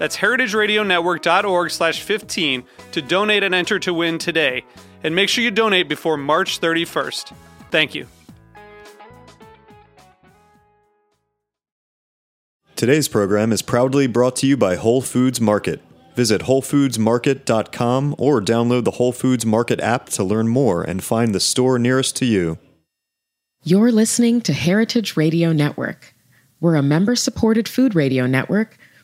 That's heritageradionetwork.org slash 15 to donate and enter to win today. And make sure you donate before March 31st. Thank you. Today's program is proudly brought to you by Whole Foods Market. Visit WholeFoodsMarket.com or download the Whole Foods Market app to learn more and find the store nearest to you. You're listening to Heritage Radio Network. We're a member supported food radio network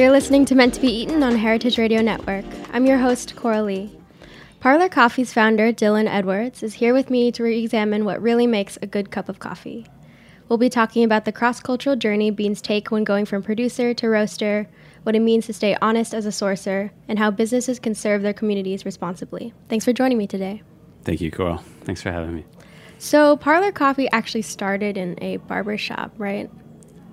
You're listening to Meant to Be Eaten on Heritage Radio Network. I'm your host, Coralie. Parlor Coffee's founder, Dillon Edwards, is here with me to re examine what really makes a good cup of coffee. We'll be talking about the cross cultural journey beans take when going from producer to roaster, what it means to stay honest as a sourcer, and how businesses can serve their communities responsibly. Thanks for joining me today. Thank you, Coral. Thanks for having me. So, Parlor Coffee actually started in a barber shop, right?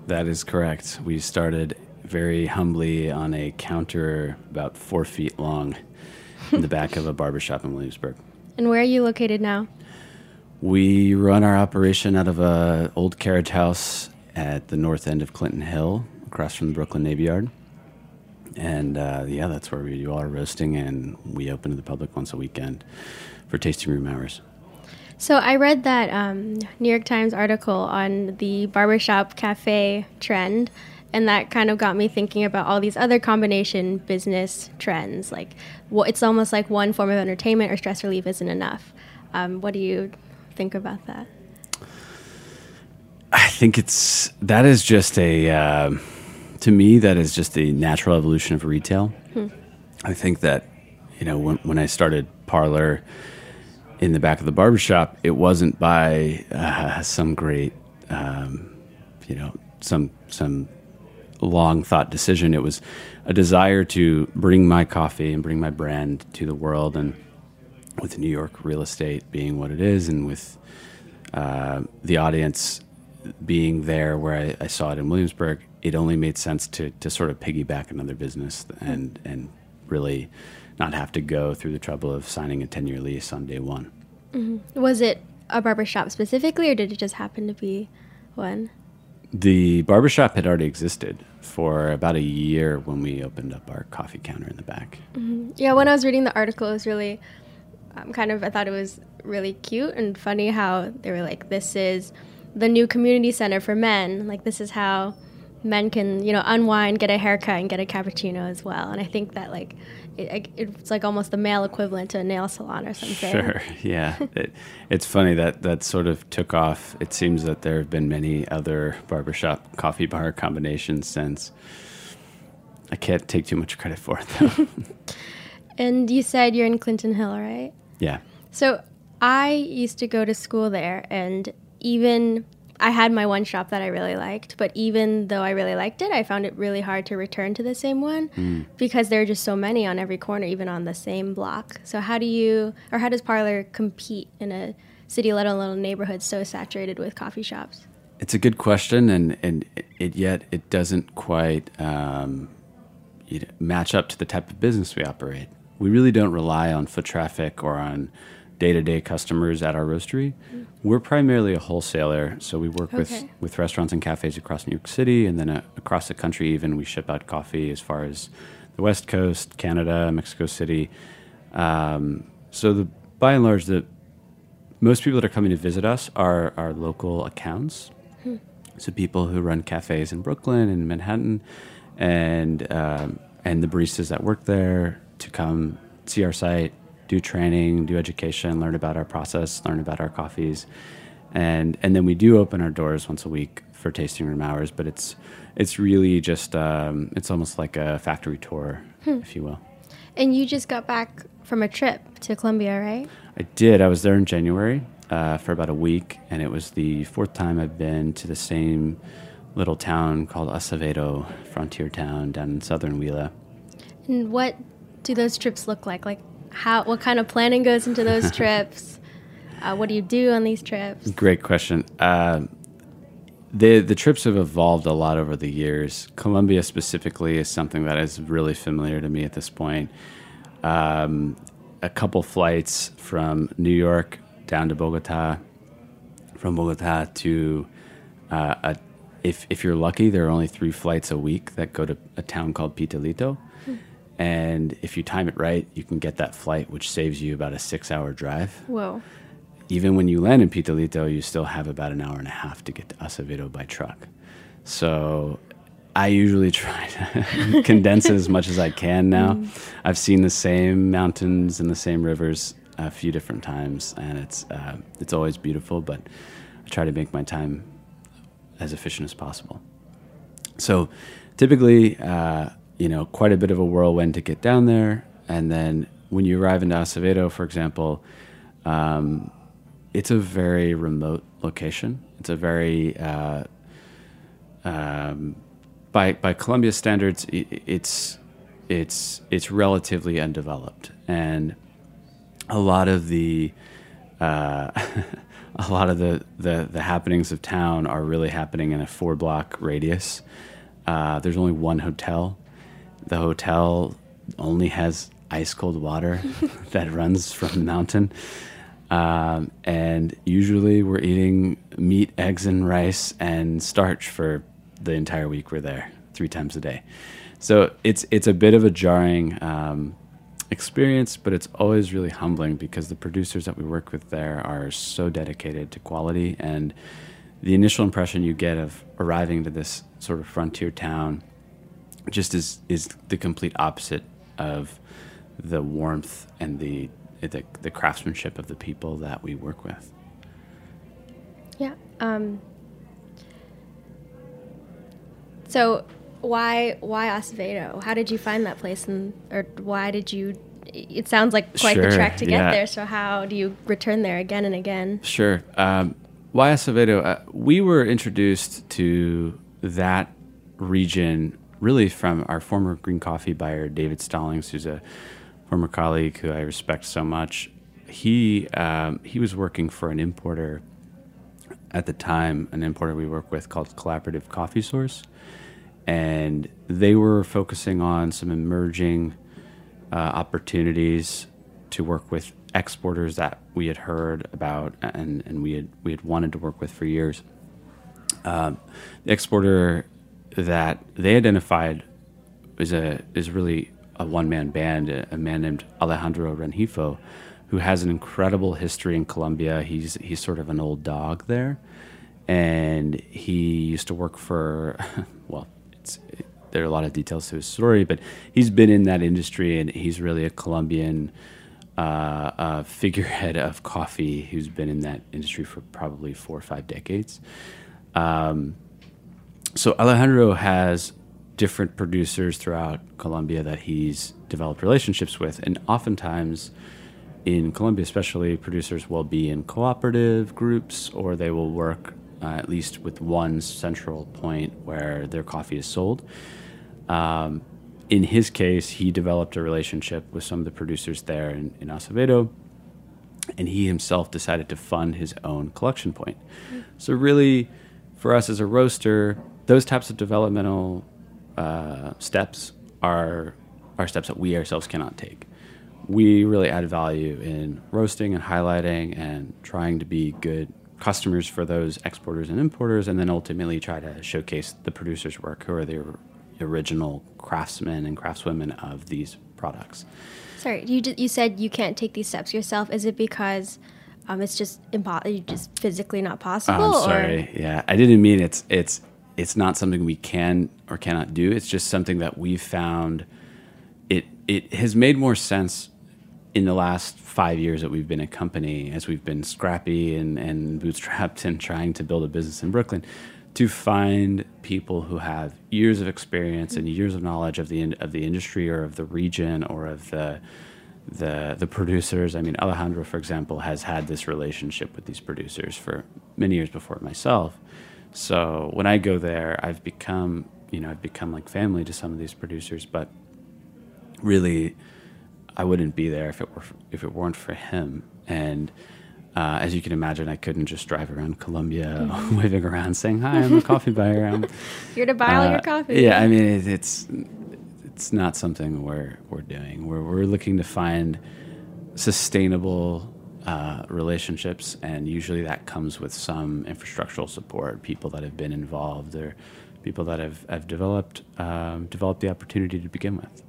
That is correct. We started very humbly on a counter about four feet long in the back of a barbershop in Williamsburg. And where are you located now? We run our operation out of a old carriage house at the north end of Clinton Hill, across from the Brooklyn Navy Yard. And uh, yeah, that's where we do all our roasting, and we open to the public once a weekend for tasting room hours. So I read that um, New York Times article on the barbershop cafe trend, and that kind of got me thinking about all these other combination business trends. Like, well, it's almost like one form of entertainment or stress relief isn't enough. Um, what do you think about that? I think it's that is just a uh, to me that is just the natural evolution of retail. Hmm. I think that you know when when I started Parlor in the back of the barbershop, it wasn't by uh, some great um, you know some some long thought decision. It was a desire to bring my coffee and bring my brand to the world. And with New York real estate being what it is, and with uh, the audience being there where I, I, saw it in Williamsburg, it only made sense to, to sort of piggyback another business and, and really not have to go through the trouble of signing a 10 year lease on day one. Mm-hmm. Was it a barbershop specifically, or did it just happen to be one? The barbershop had already existed for about a year when we opened up our coffee counter in the back. Mm-hmm. Yeah, when I was reading the article, it was really um, kind of, I thought it was really cute and funny how they were like, this is the new community center for men. Like, this is how men can, you know, unwind, get a haircut, and get a cappuccino as well. And I think that, like, it, it's like almost the male equivalent to a nail salon or something. Sure, yeah. it, it's funny that that sort of took off. It seems that there have been many other barbershop coffee bar combinations since. I can't take too much credit for it though. and you said you're in Clinton Hill, right? Yeah. So I used to go to school there, and even I had my one shop that I really liked, but even though I really liked it, I found it really hard to return to the same one mm. because there are just so many on every corner, even on the same block. So how do you, or how does Parlor compete in a city, let alone a neighborhood so saturated with coffee shops? It's a good question, and and it yet it doesn't quite um, you know, match up to the type of business we operate. We really don't rely on foot traffic or on day to day customers at our roastery. We're primarily a wholesaler, so we work with, Okay. with restaurants and cafes across New York City, and then uh, across the country. Even we ship out coffee as far as the West Coast, Canada, Mexico City. Um, so the by and large, the most people that are coming to visit us are our local accounts. So people who run cafes in Brooklyn and Manhattan, and um, and the baristas that work there to come see our site, do training, do education, learn about our process, learn about our coffees, and and then we do open our doors once a week for tasting room hours. But it's it's really just um, it's almost like a factory tour, if you will. And you just got back from a trip to Colombia, right? I did. I was there in January uh, for about a week, and it was the fourth time I've been to the same little town called Acevedo, frontier town down in southern Huila. And what do those trips look like? Like, how? What kind of planning goes into those trips? Uh, what do you do on these trips? Great question. Uh, the the trips have evolved a lot over the years. Colombia specifically is something that is really familiar to me at this point. Um, a couple flights from New York down to Bogota, from Bogota to uh, a, if if you're lucky, there are only three flights a week that go to a town called Pitalito. And if you time it right, you can get that flight, which saves you about a six-hour drive Whoa. even when you land in Pitalito, you still have about an hour and a half to get to Acevedo by truck. So I usually try to condense it as much as I can now. I've seen the same mountains and the same rivers a few different times, and it's uh, it's always beautiful. But I try to make my time as efficient as possible. So typically, uh, you know, quite a bit of a whirlwind to get down there. And then when you arrive in Acevedo, for example, um, it's a very remote location. It's a very, uh, um, by, by Colombia standards, it's, it's, it's relatively undeveloped. And a lot of the, uh, a lot of the, the, the happenings of town are really happening in a four block radius. Uh, there's only one hotel. The hotel only has ice cold water that runs from the mountain. Um, and usually we're eating meat, eggs, and rice and starch for the entire week we're there, three times a day. So it's it's a bit of a jarring um, experience, but it's always really humbling because the producers that we work with there are so dedicated to quality and the initial impression you get of arriving to this sort of frontier town just is is the complete opposite of the warmth and the the, the craftsmanship of the people that we work with. Yeah. Um, so why why Acevedo? How did you find that place, and or why did you? It sounds like quite the trek to get yeah. there. So how do you return there again and again? Sure. Um, why Acevedo? Uh, we were introduced to that region really from our former green coffee buyer, David Stallings, who's a former colleague who I respect so much. He um, he was working for an importer at the time, an importer we work with called Collaborative Coffee Source, and they were focusing on some emerging uh, opportunities to work with exporters that we had heard about and, and we had we had wanted to work with for years. Um, the exporter that they identified is a is really a one man band, a, a man named Alejandro Rengifo, who has an incredible history in Colombia. He's he's sort of an old dog there, and he used to work for well, it's there are a lot of details to his story, but he's been in that industry and he's really a Colombian uh, uh, figurehead of coffee who's been in that industry for probably four or five decades. Um, so Alejandro has different producers throughout Colombia that he's developed relationships with, and oftentimes in Colombia, especially, producers will be in cooperative groups or they will work uh, at least with one central point where their coffee is sold. Um, in his case, he developed a relationship with some of the producers there in, in Acevedo, and he himself decided to fund his own collection point. So, really, for us as a roaster, those types of developmental uh, steps are are steps that we ourselves cannot take. we really add value in roasting and highlighting and trying to be good customers for those exporters and importers, and then ultimately try to showcase the producers' work, who are the original craftsmen and craftswomen of these products. Sorry, you you said you can't take these steps yourself. Is it because um, it's just impossible, just physically not possible? Oh, I'm sorry. Or? Yeah, I didn't mean it's it's it's not something we can or cannot do. It's just something that we've found. It it has made more sense in the last five years that we've been a company, as we've been scrappy and, and bootstrapped and trying to build a business in Brooklyn, to find people who have years of experience and years of knowledge of the of the industry or of the region or of the the the producers. I mean, Alejandro, for example, has had this relationship with these producers for many years before myself. So when I go there, I've become you know I've become like family to some of these producers, but really I wouldn't be there if it were if it weren't for him. And uh, as you can imagine, I couldn't just drive around Colombia mm-hmm. waving around saying, "Hi, I'm a coffee buyer." I'm here to buy uh, all your uh, coffee. Yeah, I mean it, it's it's not something we're we're doing. We're we're looking to find sustainable uh, relationships, and usually that comes with some infrastructural support, people that have been involved, or people that have have developed um, developed the opportunity to begin with.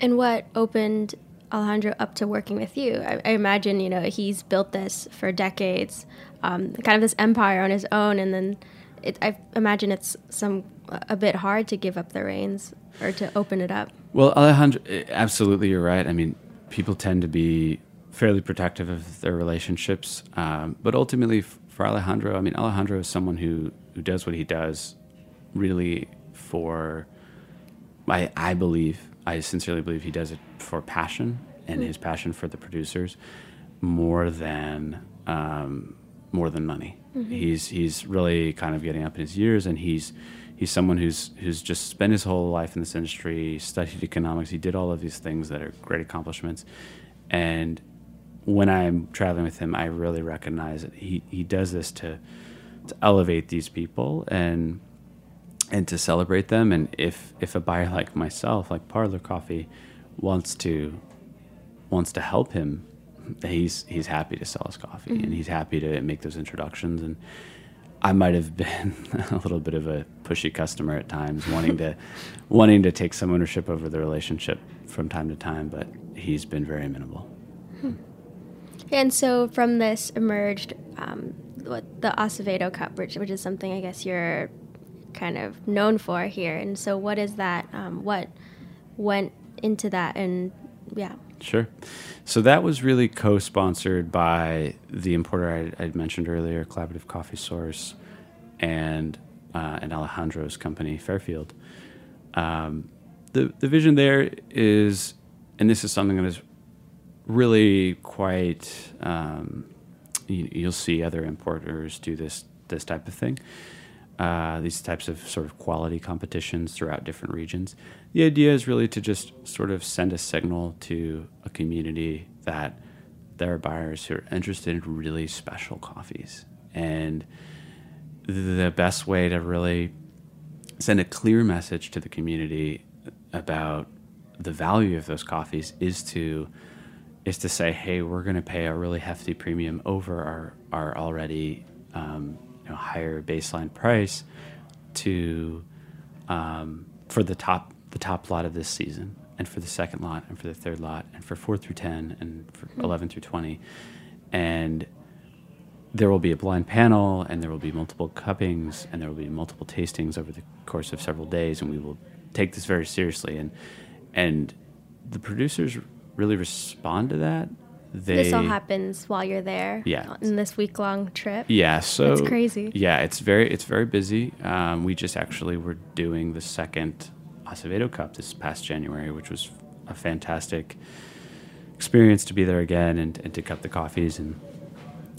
And what opened Alejandro up to working with you? I, I imagine you know he's built this for decades, um, kind of this empire on his own, and then it, I imagine it's some a bit hard to give up the reins or to open it up. Well, Alejandro, absolutely, you're right. I mean, people tend to be fairly protective of their relationships, um, but ultimately, for Alejandro, I mean, Alejandro is someone who who does what he does, really for. I I believe I sincerely believe he does it for passion and his passion for the producers more than um, more than money. Mm-hmm. He's he's really kind of getting up in his years, and he's he's someone who's who's just spent his whole life in this industry, studied economics. He did all of these things that are great accomplishments, and when I'm traveling with him, I really recognize that he he does this to to elevate these people and and to celebrate them. And if if a buyer like myself, like Parlor Coffee, wants to wants to help him, he's he's happy to sell his coffee mm-hmm. and he's happy to make those introductions. And I might have been a little bit of a pushy customer at times, wanting to wanting to take some ownership over the relationship from time to time, but he's been very amenable. Hmm. And so from this emerged um, what the Acevedo Cup, which, which is something I guess you're kind of known for here. And so, what is that? Um, what went into that? And yeah. Sure. So that was really co-sponsored by the importer I, I mentioned earlier, Collaborative Coffee Source, and uh, and Alejandro's company, Fairfield. Um, the the vision there is, and this is something that is really quite. Um, you, you'll see other importers do this this type of thing uh, these types of sort of quality competitions throughout different regions. The idea is really to just sort of send a signal to a community that there are buyers who are interested in really special coffees. And the best way to really send a clear message to the community about the value of those coffees is to is to say, hey, we're going to pay a really hefty premium over our our already um, know, higher baseline price to um, for the top the top lot of this season and for the second lot and for the third lot and for four through ten and for mm-hmm. eleven through twenty, and there will be a blind panel and there will be multiple cuppings and there will be multiple tastings over the course of several days and we will take this very seriously and and the producers really respond to that they, this all happens while you're there. Yeah. In this week long trip. Yeah. So it's crazy. Yeah, it's very it's very busy. Um, we just actually were doing the second Acevedo Cup this past January, which was a fantastic experience to be there again and, and to cup the coffees and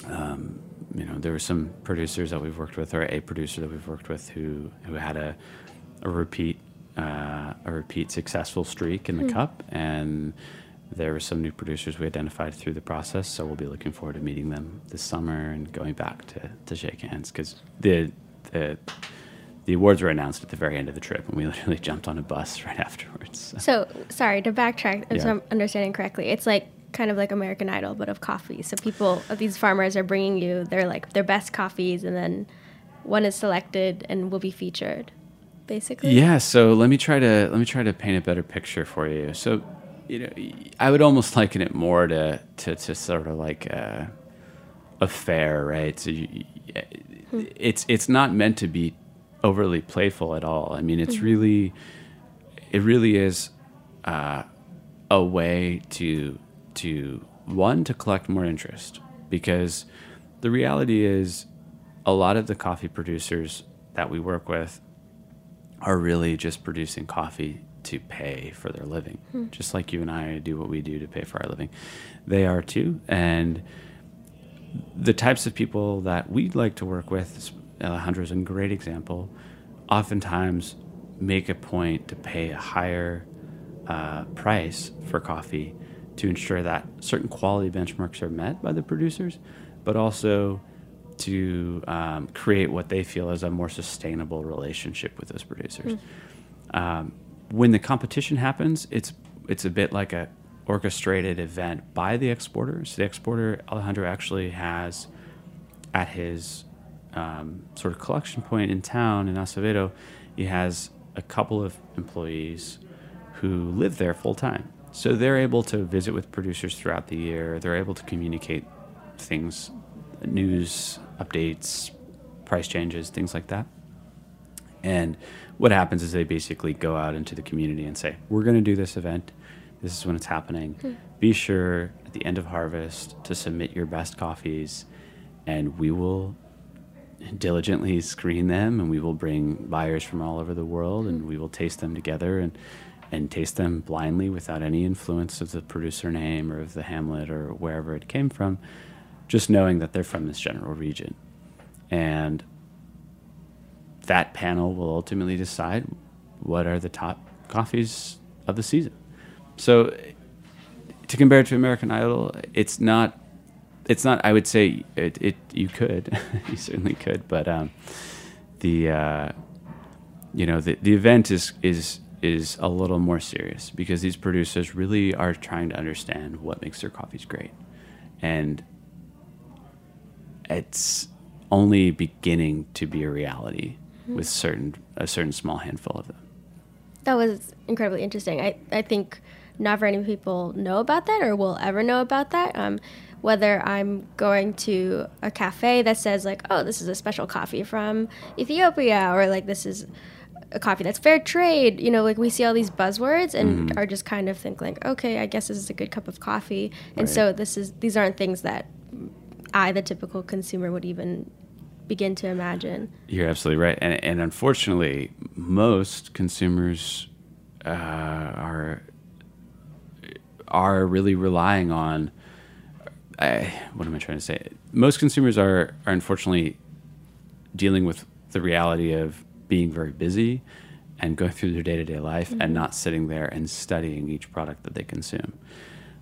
um, you know there were some producers that we've worked with or a producer that we've worked with who who had a a repeat uh, a repeat successful streak in the mm. cup and there were some new producers we identified through the process, so we'll be looking forward to meeting them this summer and going back to, to shake hands because the, the the awards were announced at the very end of the trip, and we literally jumped on a bus right afterwards. So, sorry to backtrack, if Yeah. I'm understanding correctly, it's like kind of like American Idol, but of coffee. So people, these farmers are bringing you their like their best coffees, and then one is selected and will be featured, basically. Yeah, so let me try to let me try to paint a better picture for you. So, you know, I would almost liken it more to to, to sort of like a, a fair, right? So, you, it's it's not meant to be overly playful at all. I mean, it's really, it really is uh, a way to to one to collect more interest because the reality is a lot of the coffee producers that we work with are really just producing coffee to pay for their living, just like you and I do what we do to pay for our living. They are too, and the types of people that we'd like to work with, Alejandro's a great example, oftentimes make a point to pay a higher uh, price for coffee to ensure that certain quality benchmarks are met by the producers, but also to um, create what they feel is a more sustainable relationship with those producers. Um, when the competition happens, it's it's a bit like a orchestrated event by the exporter. So the exporter Alejandro actually has at his um, sort of collection point in town in Acevedo, he has a couple of employees who live there full time. So they're able to visit with producers throughout the year. They're able to communicate things, news, updates, price changes, things like that. And what happens is they basically go out into the community and say, We're going to do this event. This is when it's happening. Hmm. Be sure at the end of harvest to submit your best coffees, and we will diligently screen them and we will bring buyers from all over the world and hmm. we will taste them together and and taste them blindly without any influence of the producer name or of the hamlet or wherever it came from just knowing that they're from this general region and that panel will ultimately decide what are the top coffees of the season so to compare it to american idol it's not it's not. I would say it. it you could, you certainly could, but um, the uh, you know the the event is is is a little more serious because these producers really are trying to understand what makes their coffees great, and it's only beginning to be a reality with certain a certain small handful of them. That was incredibly interesting. I, I think not very many people know about that or will ever know about that. Um, whether I'm going to a cafe that says like, oh, this is a special coffee from Ethiopia, or like this is a coffee that's fair trade. You know, like we see all these buzzwords and are just kind of think like, okay, I guess this is a good cup of coffee. And so this is these aren't things that I, the typical consumer, would even begin to imagine. You're absolutely right, and and unfortunately, most consumers uh, are are really relying on. I, what am I trying to say? Most consumers are are unfortunately dealing with the reality of being very busy and going through their day to day life and not sitting there and studying each product that they consume.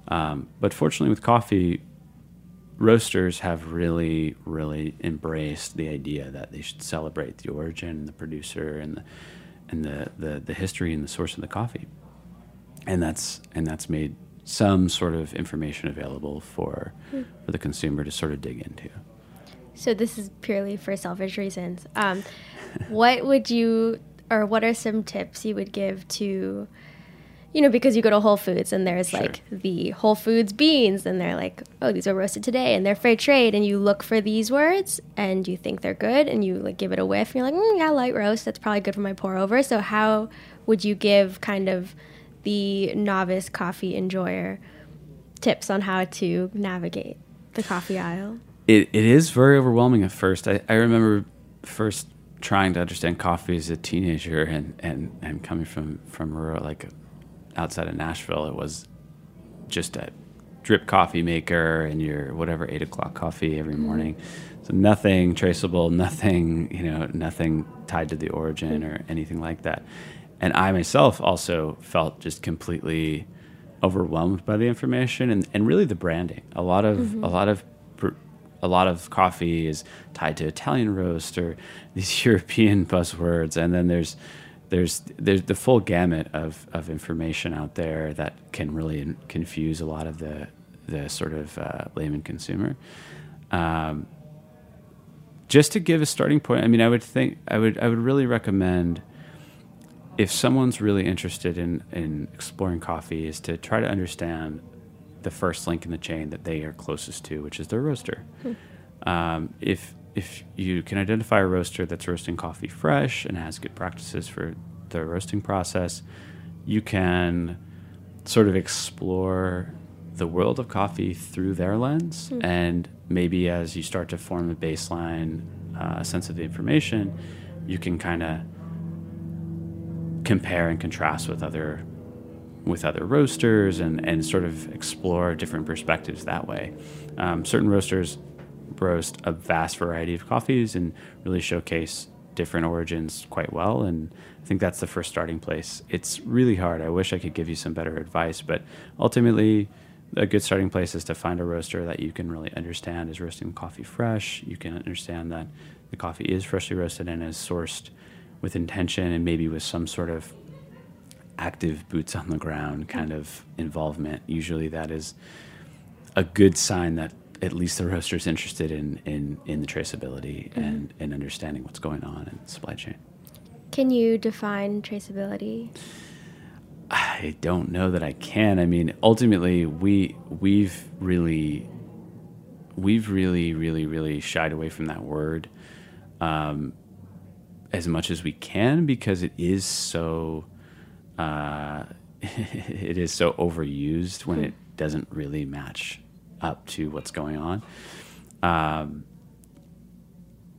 Um, but fortunately, with coffee, roasters have really, really embraced the idea that they should celebrate the origin, the producer, and the and the, the, the history and the source of the coffee. And that's and that's made some sort of information available for for the consumer to sort of dig into. So this is purely for selfish reasons. Um, what would you, or what are some tips you would give to, you know, because you go to Whole Foods and there's Sure. like the Whole Foods beans and they're like, oh, these are roasted today and they're fair trade, and you look for these words and you think they're good and you like give it a whiff and you're like, mm, yeah, light roast, that's probably good for my pour over. So how would you give kind of the novice coffee enjoyer tips on how to navigate the coffee aisle? It, it is very overwhelming at first. I, I remember first trying to understand coffee as a teenager and, and, and coming from, from rural, like outside of Nashville, it was just a drip coffee maker and your whatever eight o'clock coffee every mm-hmm. morning. So nothing traceable, nothing, you know, nothing tied to the origin or anything like that. And I myself also felt just completely overwhelmed by the information and, and really the branding. A lot of mm-hmm. a lot of a lot of coffee is tied to Italian roast or these European buzzwords, and then there's there's there's the full gamut of, of information out there that can really confuse a lot of the the sort of uh, layman consumer. Um, just to give a starting point, I mean, I would think I would I would really recommend if someone's really interested in in exploring coffee is to try to understand the first link in the chain that they are closest to, which is their roaster. Hmm. Um, if if you can identify a roaster that's roasting coffee fresh and has good practices for the roasting process, you can sort of explore the world of coffee through their lens. Hmm. And maybe as you start to form a baseline uh, sense of the information, you can kind of compare and contrast with other with other roasters and, and sort of explore different perspectives that way. Um, certain roasters roast a vast variety of coffees and really showcase different origins quite well. And I think that's the first starting place. It's really hard. I wish I could give you some better advice, but ultimately, a good starting place is to find a roaster that you can really understand is roasting coffee fresh. You can understand that the coffee is freshly roasted and is sourced with intention and maybe with some sort of active boots on the ground kind of involvement. Usually, that is a good sign that at least the roaster is interested in in, in the traceability mm-hmm. and, and understanding what's going on in the supply chain. Can you define traceability? I don't know that I can. I mean, ultimately, we we've really we've really really really shied away from that word um, as much as we can because it is so uh, it is so overused when it doesn't really match up to what's going on. Um,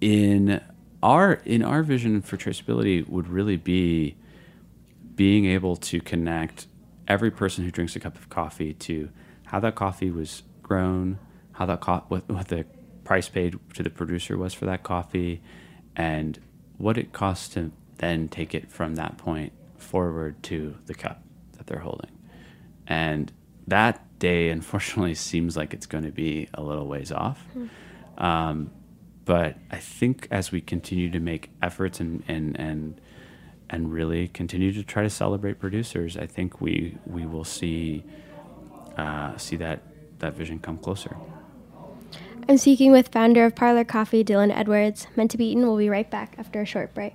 in our in our vision for traceability would really be being able to connect every person who drinks a cup of coffee to how that coffee was grown, how that co- what, what the price paid to the producer was for that coffee, and what it costs to then take it from that point forward to the cup that they're holding. And that day, unfortunately, seems like it's going to be a little ways off. Mm. Um, but I think as we continue to make efforts and, and, and, and really continue to try to celebrate producers, I think we, we will see, uh, see that, that vision come closer. I'm speaking with founder of Parlor Coffee, Dillon Edwards. Meant to be eaten. We'll be right back after a short break.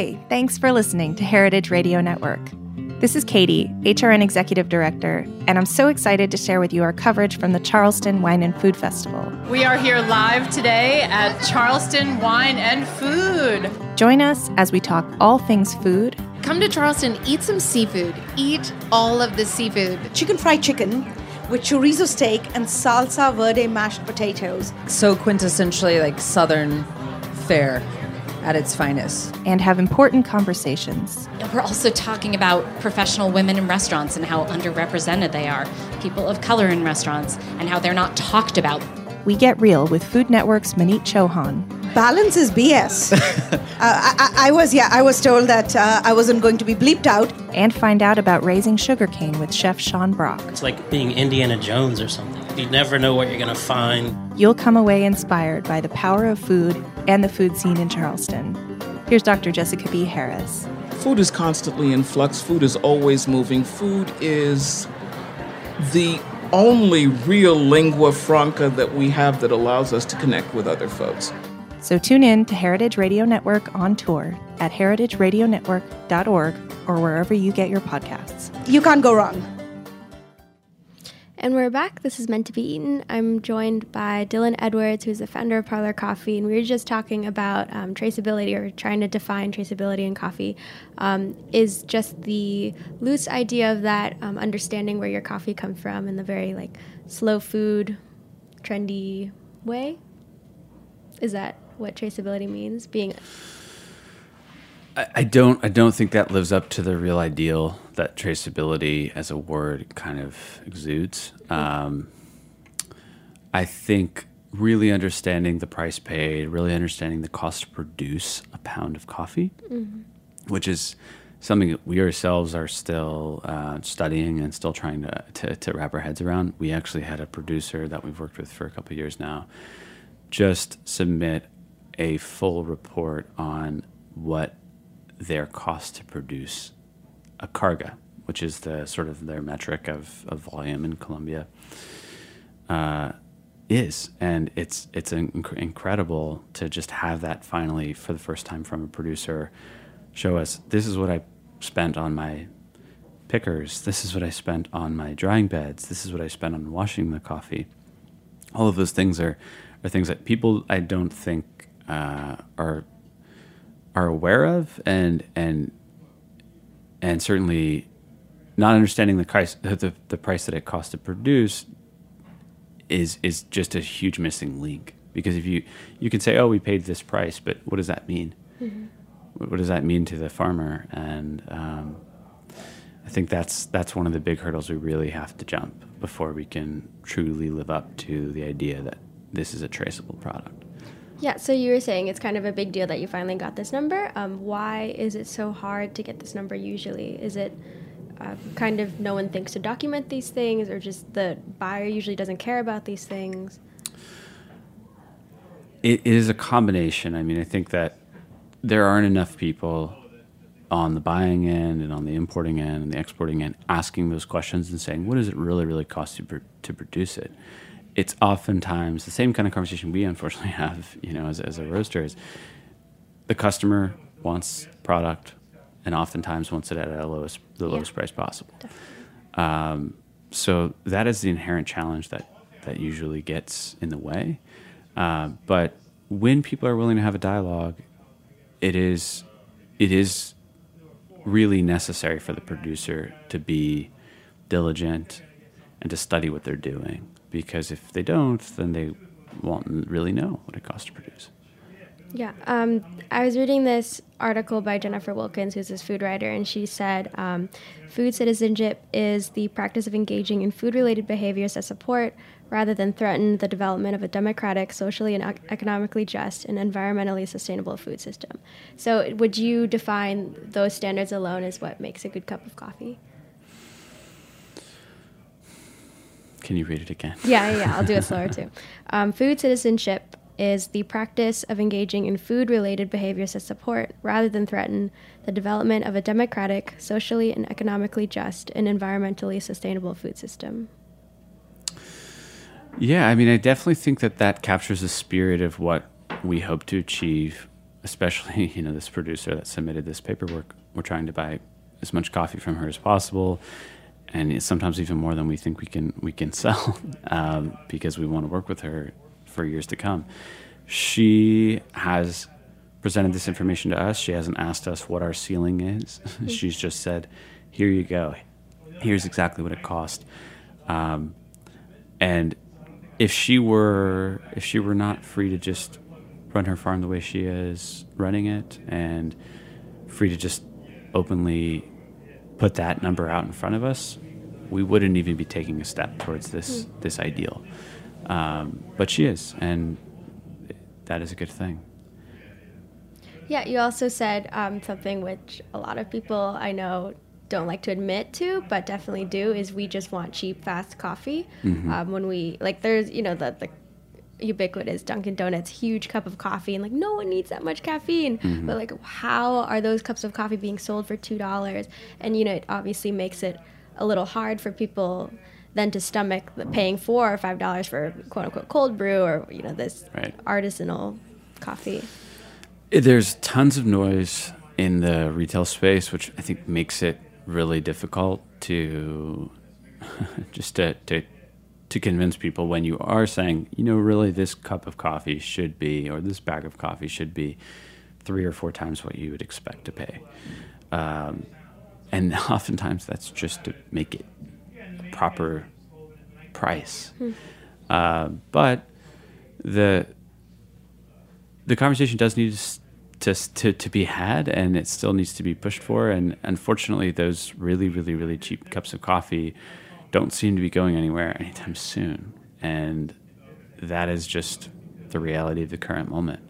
Hey, thanks for listening to Heritage Radio Network. This is Katie, HRN Executive Director, and I'm so excited to share with you our coverage from the Charleston Wine and Food Festival. We are here live today at Charleston Wine and Food. Join us as we talk all things food. Come to Charleston, eat some seafood, eat all of the seafood. Chicken fried chicken with chorizo steak and salsa verde mashed potatoes. So quintessentially like southern fare at its finest. And have important conversations. We're also talking about professional women in restaurants and how underrepresented they are, people of color in restaurants, and how they're not talked about. We get real with Food Network's Maneet Chauhan. Balance is BS. uh, I, I, was, yeah, I was told that uh, I wasn't going to be bleeped out. And find out about raising sugarcane with Chef Sean Brock. It's like being Indiana Jones or something. You never know what you're going to find. You'll come away inspired by the power of food and the food scene in Charleston. Here's Dr. Jessica B. Harris. food is constantly in flux. Food is always moving. Food is the only real lingua franca that we have that allows us to connect with other folks. So tune in to Heritage Radio Network on tour at heritageradionetwork.org or wherever you get your podcasts. You can't go wrong. And we're back. This is Meant to Be Eaten. I'm joined by Dillon Edwards, who's the founder of Parlor Coffee, and we were just talking about um, traceability or trying to define traceability in coffee. Um, is just the loose idea of that, um, understanding where your coffee comes from in the very like slow food, trendy way. Is that what traceability means? Being I, I don't. I don't think that lives up to the real ideal that traceability as a word kind of exudes. Um, I think really understanding the price paid, really understanding the cost to produce a pound of coffee, Mhm. which is something that we ourselves are still uh, studying and still trying to, to, to wrap our heads around. We actually had a producer that we've worked with for a couple of years now just submit a full report on what their cost to produce a carga, which is the sort of their metric of, of volume in Colombia, uh, is. And it's it's inc- incredible to just have that finally for the first time from a producer show us this is what I spent on my pickers, this is what I spent on my drying beds, this is what I spent on washing the coffee. All of those things are, are things that people I don't think uh, are are aware of and and and certainly not understanding the price the, the price that it costs to produce is is just a huge missing link. Because if you you can say oh we paid this price but what does that mean? Mhm. what, what does that mean to the farmer? And um, I think that's that's one of the big hurdles we really have to jump before we can truly live up to the idea that this is a traceable product Yeah, so you were saying it's kind of a big deal that you finally got this number. Um, why is it so hard to get this number usually? Is it uh, kind of no one thinks to document these things, or just the buyer usually doesn't care about these things? It, is a combination. I mean, I think that there aren't enough people on the buying end and on the importing end and the exporting end asking those questions and saying, what does it really, really cost you pr- to produce it? It's oftentimes the same kind of conversation we unfortunately have, you know, as, as a roaster is the customer wants product and oftentimes wants it at a lowest, the Yeah. lowest price possible. Um, so that is the inherent challenge that, that usually gets in the way. Uh, but when people are willing to have a dialogue, it is it is really necessary for the producer to be diligent and to study what they're doing because if they don't, then they won't really know what it costs to produce. Yeah, um, I was reading this article by Jennifer Wilkins, who's this food writer, and she said um, food citizenship is the practice of engaging in food related behaviors that support rather than threaten the development of a democratic, socially and economically just, and environmentally sustainable food system. So, would you define those standards alone as what makes a good cup of coffee? Can you read it again? Yeah, yeah, I'll do it slower too. Um, food citizenship is the practice of engaging in food related behaviors that support, rather than threaten, the development of a democratic, socially and economically just, and environmentally sustainable food system. Yeah, I mean, I definitely think that that captures the spirit of what we hope to achieve. Especially, you know, this producer that submitted this paperwork. We're trying to buy as much coffee from her as possible, and sometimes even more than we think we can we can sell, um, because we want to work with her for years to come. She has presented this information to us. She hasn't asked us what our ceiling is. She's just said, "Here you go. Here's exactly what it cost." Um, and if she were if she were not free to just run her farm the way she is running it and free to just openly put that number out in front of us we wouldn't even be taking a step towards this Hmm. this ideal um, but she is and that is a good thing Yeah, you also said um, something which a lot of people I know don't like to admit to, but definitely do, is we just want cheap, fast coffee. Mhm. Um, when we, like, there's, you know, the, the ubiquitous Dunkin' Donuts huge cup of coffee and like no one needs that much caffeine. Mhm. But like how are those cups of coffee being sold for two dollars? And you know, it obviously makes it a little hard for people then to stomach the paying four or five dollars for quote unquote cold brew or you know this Right. artisanal coffee. There's tons of noise in the retail space, which I think makes it really difficult to just to, to to convince people when you are saying, you know, really this cup of coffee should be, or this bag of coffee should be three or four times what you would expect to pay. Um, and oftentimes that's just to make it a proper price. Hmm. Uh, but the the conversation does need to, to to be had, and it still needs to be pushed for. And unfortunately, those really, really, really cheap cups of coffee don't seem to be going anywhere anytime soon. And that is just the reality of the current moment.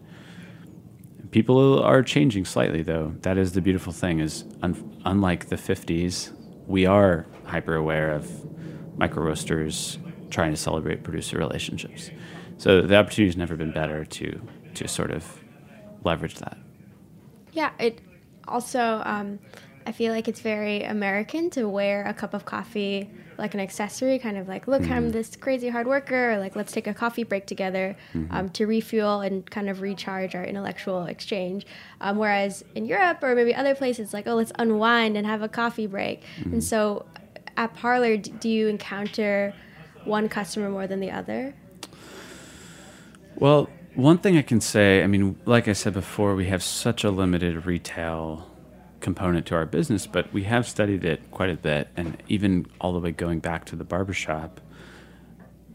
People are changing slightly, though. That is the beautiful thing. Is un- unlike the '50s, we are hyper aware of micro roasters trying to celebrate producer relationships. So the opportunity has never been better to to sort of leverage that. Yeah, it also um, I feel like it's very American to wear a cup of coffee like an accessory, kind of like look, I'm Mhm. this crazy hard worker, or like let's take a coffee break together Mhm. um, to refuel and kind of recharge our intellectual exchange. Um, whereas in Europe or maybe other places, like oh, let's unwind and have a coffee break. Mhm. And so at Parlor, do you encounter one customer more than the other? Well, one thing I can say, I mean, like I said before, we have such a limited retail component to our business, but we have studied it quite a bit. And even all the way going back to the barbershop,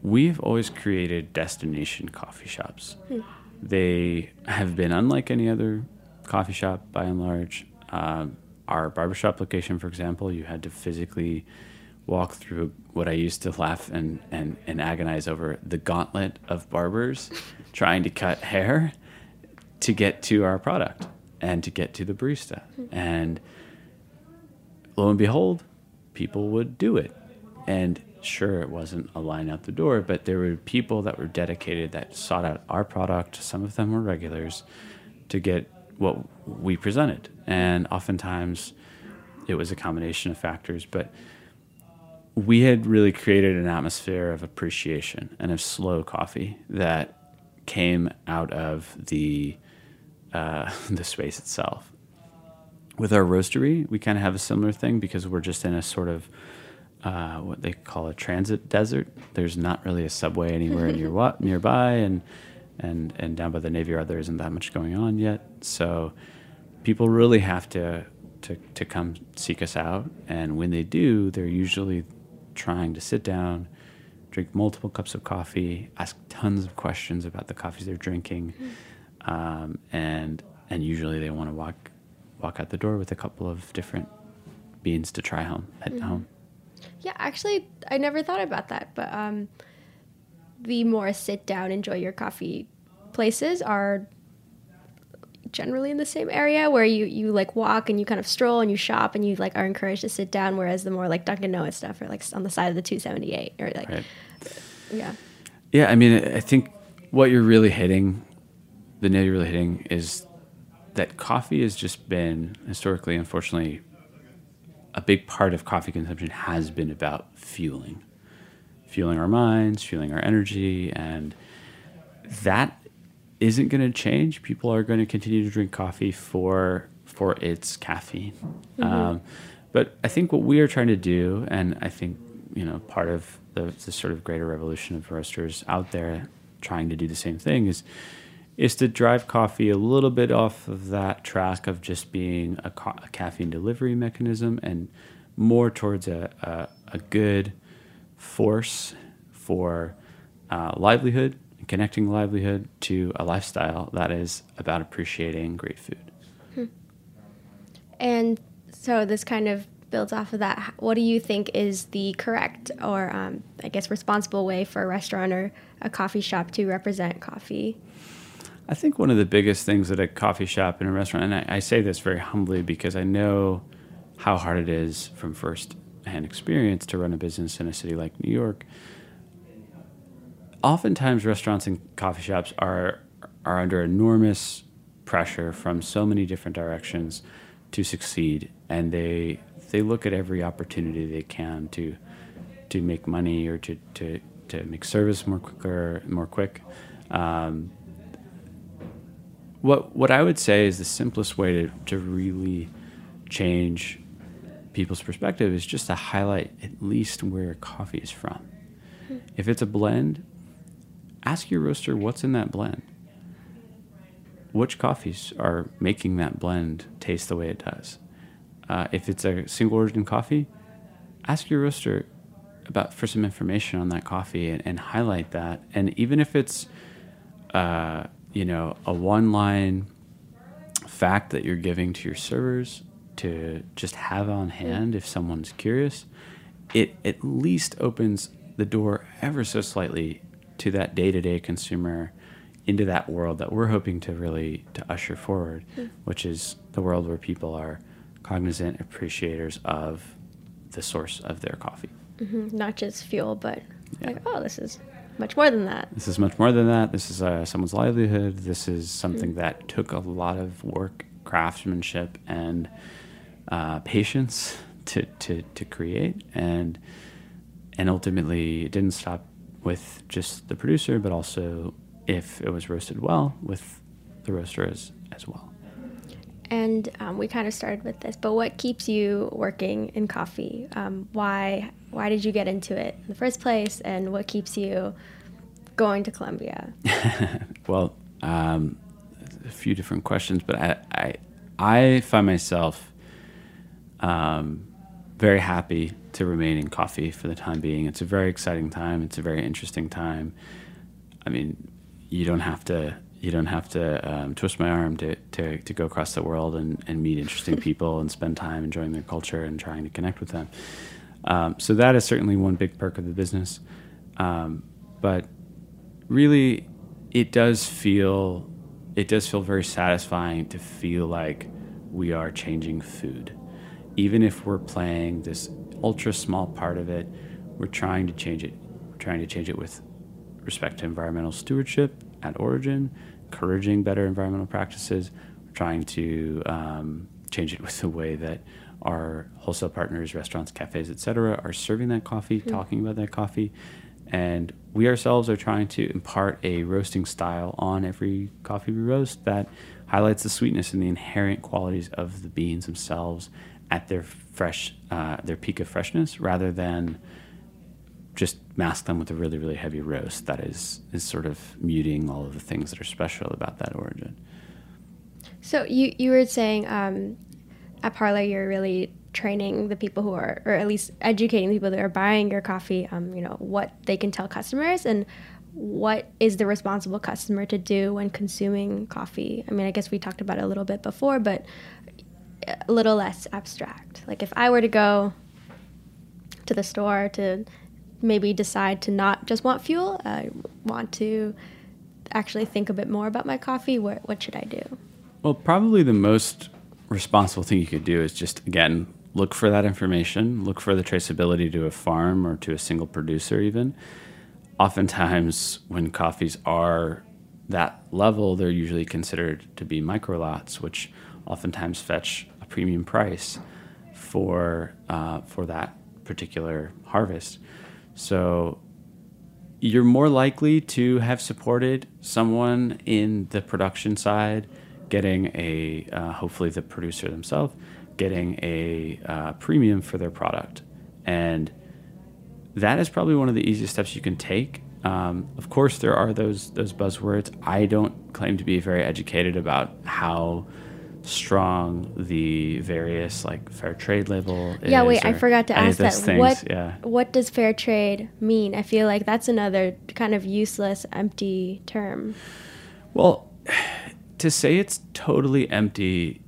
we've always created destination coffee shops. Hmm. They have been unlike any other coffee shop by and large. Um, our barbershop location, for example, you had to physically walk through what I used to laugh and, and, and agonize over the gauntlet of barbers trying to cut hair to get to our product and to get to the barista. And lo and behold, people would do it. And sure, it wasn't a line out the door, but there were people that were dedicated that sought out our product. Some of them were regulars to get what we presented. And oftentimes it was a combination of factors, but we had really created an atmosphere of appreciation and of slow coffee that came out of the uh, the space itself. With our roastery, we kind of have a similar thing because we're just in a sort of uh, what they call a transit desert. There's not really a subway anywhere near what nearby, and and and down by the Navy Yard there isn't that much going on yet. So people really have to to to come seek us out, and when they do, they're usually trying to sit down, drink multiple cups of coffee, ask tons of questions about the coffees they're drinking, um, and and usually they want to walk walk out the door with a couple of different beans to try home at Mhm. home. Yeah, actually, I never thought about that. But um, the more sit down, enjoy your coffee places are generally in the same area where you, you like walk and you kind of stroll and you shop and you like are encouraged to sit down. Whereas the more like Dunkin' Donuts stuff are like on the side of the 278 or like, Right. yeah. Yeah, I mean, I think what you're really hitting, the nail you're really hitting, is that coffee has just been historically, unfortunately, a big part of coffee consumption has been about fueling, fueling our minds, fueling our energy, and that isn't going to change. People are going to continue to drink coffee for for its caffeine. Mhm. Um, but I think what we are trying to do, and I think you know part of the, the sort of greater revolution of roasters out there trying to do the same thing is is to drive coffee a little bit off of that track of just being a, a caffeine delivery mechanism and more towards a, a, a good force for uh, livelihood and connecting livelihood to a lifestyle that is about appreciating great food. And so this kind of builds off of that. What do you think is the correct or, um, I guess, responsible way for a restaurant or a coffee shop to represent coffee? I think one of the biggest things at a coffee shop and a restaurant, and I, I say this very humbly because I know how hard it is from first hand experience to run a business in a city like New York. oftentimes restaurants and coffee shops are are under enormous pressure from so many different directions to succeed, and they they look at every opportunity they can to to make money or to to, to make service more quicker, more quick. Um, what what I would say is the simplest way to, to really change people's perspective is just to highlight at least where coffee is from. If it's a blend, ask your roaster what's in that blend. Which coffees are making that blend taste the way it does? Uh, if it's a single origin coffee, ask your roaster about for some information on that coffee and, and highlight that. And even if it's, uh, you know, a one line fact that you're giving to your servers to just have on hand if someone's curious, it at least opens the door ever so slightly to that day to day consumer into that world that we're hoping to really to usher forward, mm. which is the world where people are cognizant appreciators of the source of their coffee. Mm-hmm. Not just fuel, but yeah. like, oh, this is much more than that. This is much more than that. This is uh, someone's livelihood. This is something mm. that took a lot of work, craftsmanship, and uh, patience to, to, to create. And and ultimately, it didn't stop with just the producer, but also if it was roasted well with the roaster as, as well. And um, we kind of started with this, but what keeps you working in coffee? Um, why why did you get into it in the first place, and what keeps you going to Colombia? well, um, a few different questions, but I I, I find myself um, very happy to remain in coffee for the time being. It's a very exciting time. It's a very interesting time. I mean, you don't have to you don't have to um, twist my arm to, to, to go across the world and, and meet interesting people and spend time enjoying their culture and trying to connect with them. Um, so that is certainly one big perk of the business. Um, but really, it does feel it does feel very satisfying to feel like we are changing food, even if we're playing this ultra small part of it. We're trying to change it. We're trying to change it with respect to environmental stewardship at origin, encouraging better environmental practices. We're trying to um, change it with the way that our wholesale partners, restaurants, cafes, etc., are serving that coffee, mm-hmm. talking about that coffee. And we ourselves are trying to impart a roasting style on every coffee we roast that highlights the sweetness and the inherent qualities of the beans themselves at their fresh, uh, their peak of freshness, rather than just mask them with a really really heavy roast that is is sort of muting all of the things that are special about that origin. So you you were saying um, at Parlor you're really training the people who are or at least educating people that are buying your coffee um, you know what they can tell customers and what is the responsible customer to do when consuming coffee i mean i guess we talked about it a little bit before but a little less abstract like if i were to go to the store to maybe decide to not just want fuel, I want to actually think a bit more about my coffee, what, what should I do? Well, probably the most responsible thing you could do is just, again, look for that information, look for the traceability to a farm or to a single producer, even. Oftentimes, when coffees are that level, they're usually considered to be micro lots, which oftentimes fetch a premium price for uh, for that particular harvest. So you're more likely to have supported someone in the production side, getting a uh, hopefully the producer themselves getting a uh, premium for their product, and that is probably one of the easiest steps you can take. Um, of course, there are those those buzzwords. I don't claim to be very educated about how strong the various like fair trade label yeah wait i forgot to ask that things, what yeah. what does fair trade mean i feel like that's another kind of useless empty term well to say it's totally empty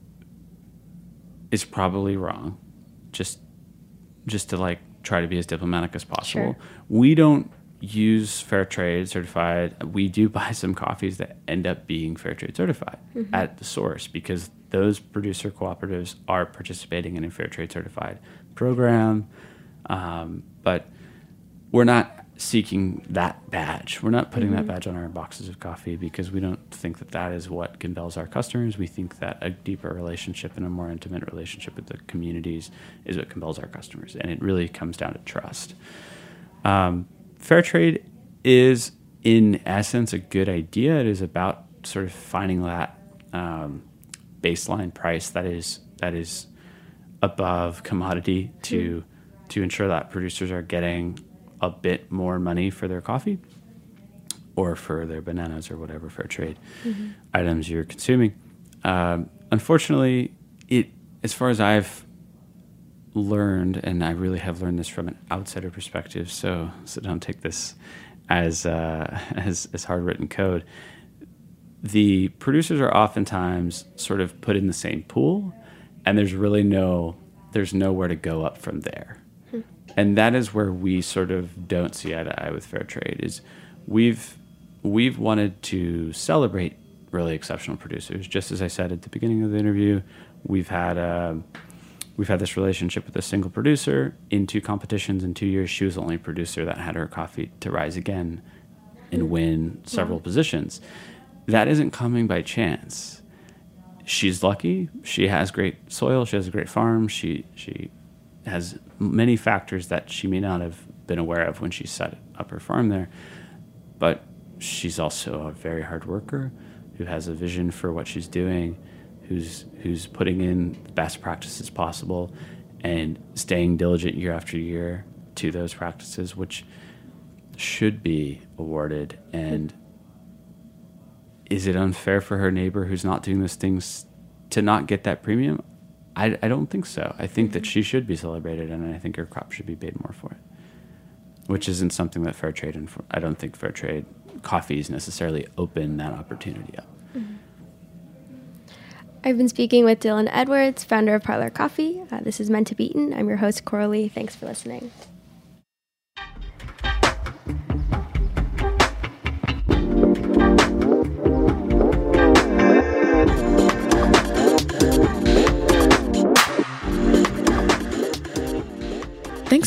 is probably wrong just just to like try to be as diplomatic as possible sure. we don't use fair trade certified we do buy some coffees that end up being fair trade certified mm-hmm. at the source because those producer cooperatives are participating in a fair trade certified program, um, but we're not seeking that badge. We're not putting Mhm. that badge on our boxes of coffee because we don't think that that is what compels our customers. We think that a deeper relationship and a more intimate relationship with the communities is what compels our customers. And it really comes down to trust. Um, fair trade is, in essence, a good idea. It is about sort of finding that um, baseline price that is that is above commodity to to ensure that producers are getting a bit more money for their coffee or for their bananas or whatever fair trade Mhm. items you're consuming. Um, unfortunately, it as far as I've learned, and I really have learned this from an outsider perspective, so so don't take this as uh, as as hard written code. The producers are oftentimes sort of put in the same pool, and there's really no there's nowhere to go up from there and that is where we sort of don't see eye to eye with fair trade is we've we've wanted to celebrate really exceptional producers. Just as i said at the beginning of the interview we've had uh, we've had this relationship with a single producer in two competitions in two years. She was the only producer that had her coffee to rise again and win several Wow. positions. That isn't coming by chance. She's lucky. She has great soil. She has a great farm. She she has many factors that she may not have been aware of when she set up her farm there. But she's also a very hard worker who has a vision for what she's doing, who's who's putting in the best practices possible and staying diligent year after year to those practices, which should be awarded. And is it unfair for her neighbor who's not doing those things to not get that premium? I, I don't think so. I think that she should be celebrated, and I think her crop should be paid more for it, which isn't something that fair trade and I don't think fair trade coffees necessarily open that opportunity up. I've been speaking with Dillon Edwards, founder of Parlor Coffee. Uh, this is Meant to Be Eaten. I'm your host, Coralie. Thanks for listening.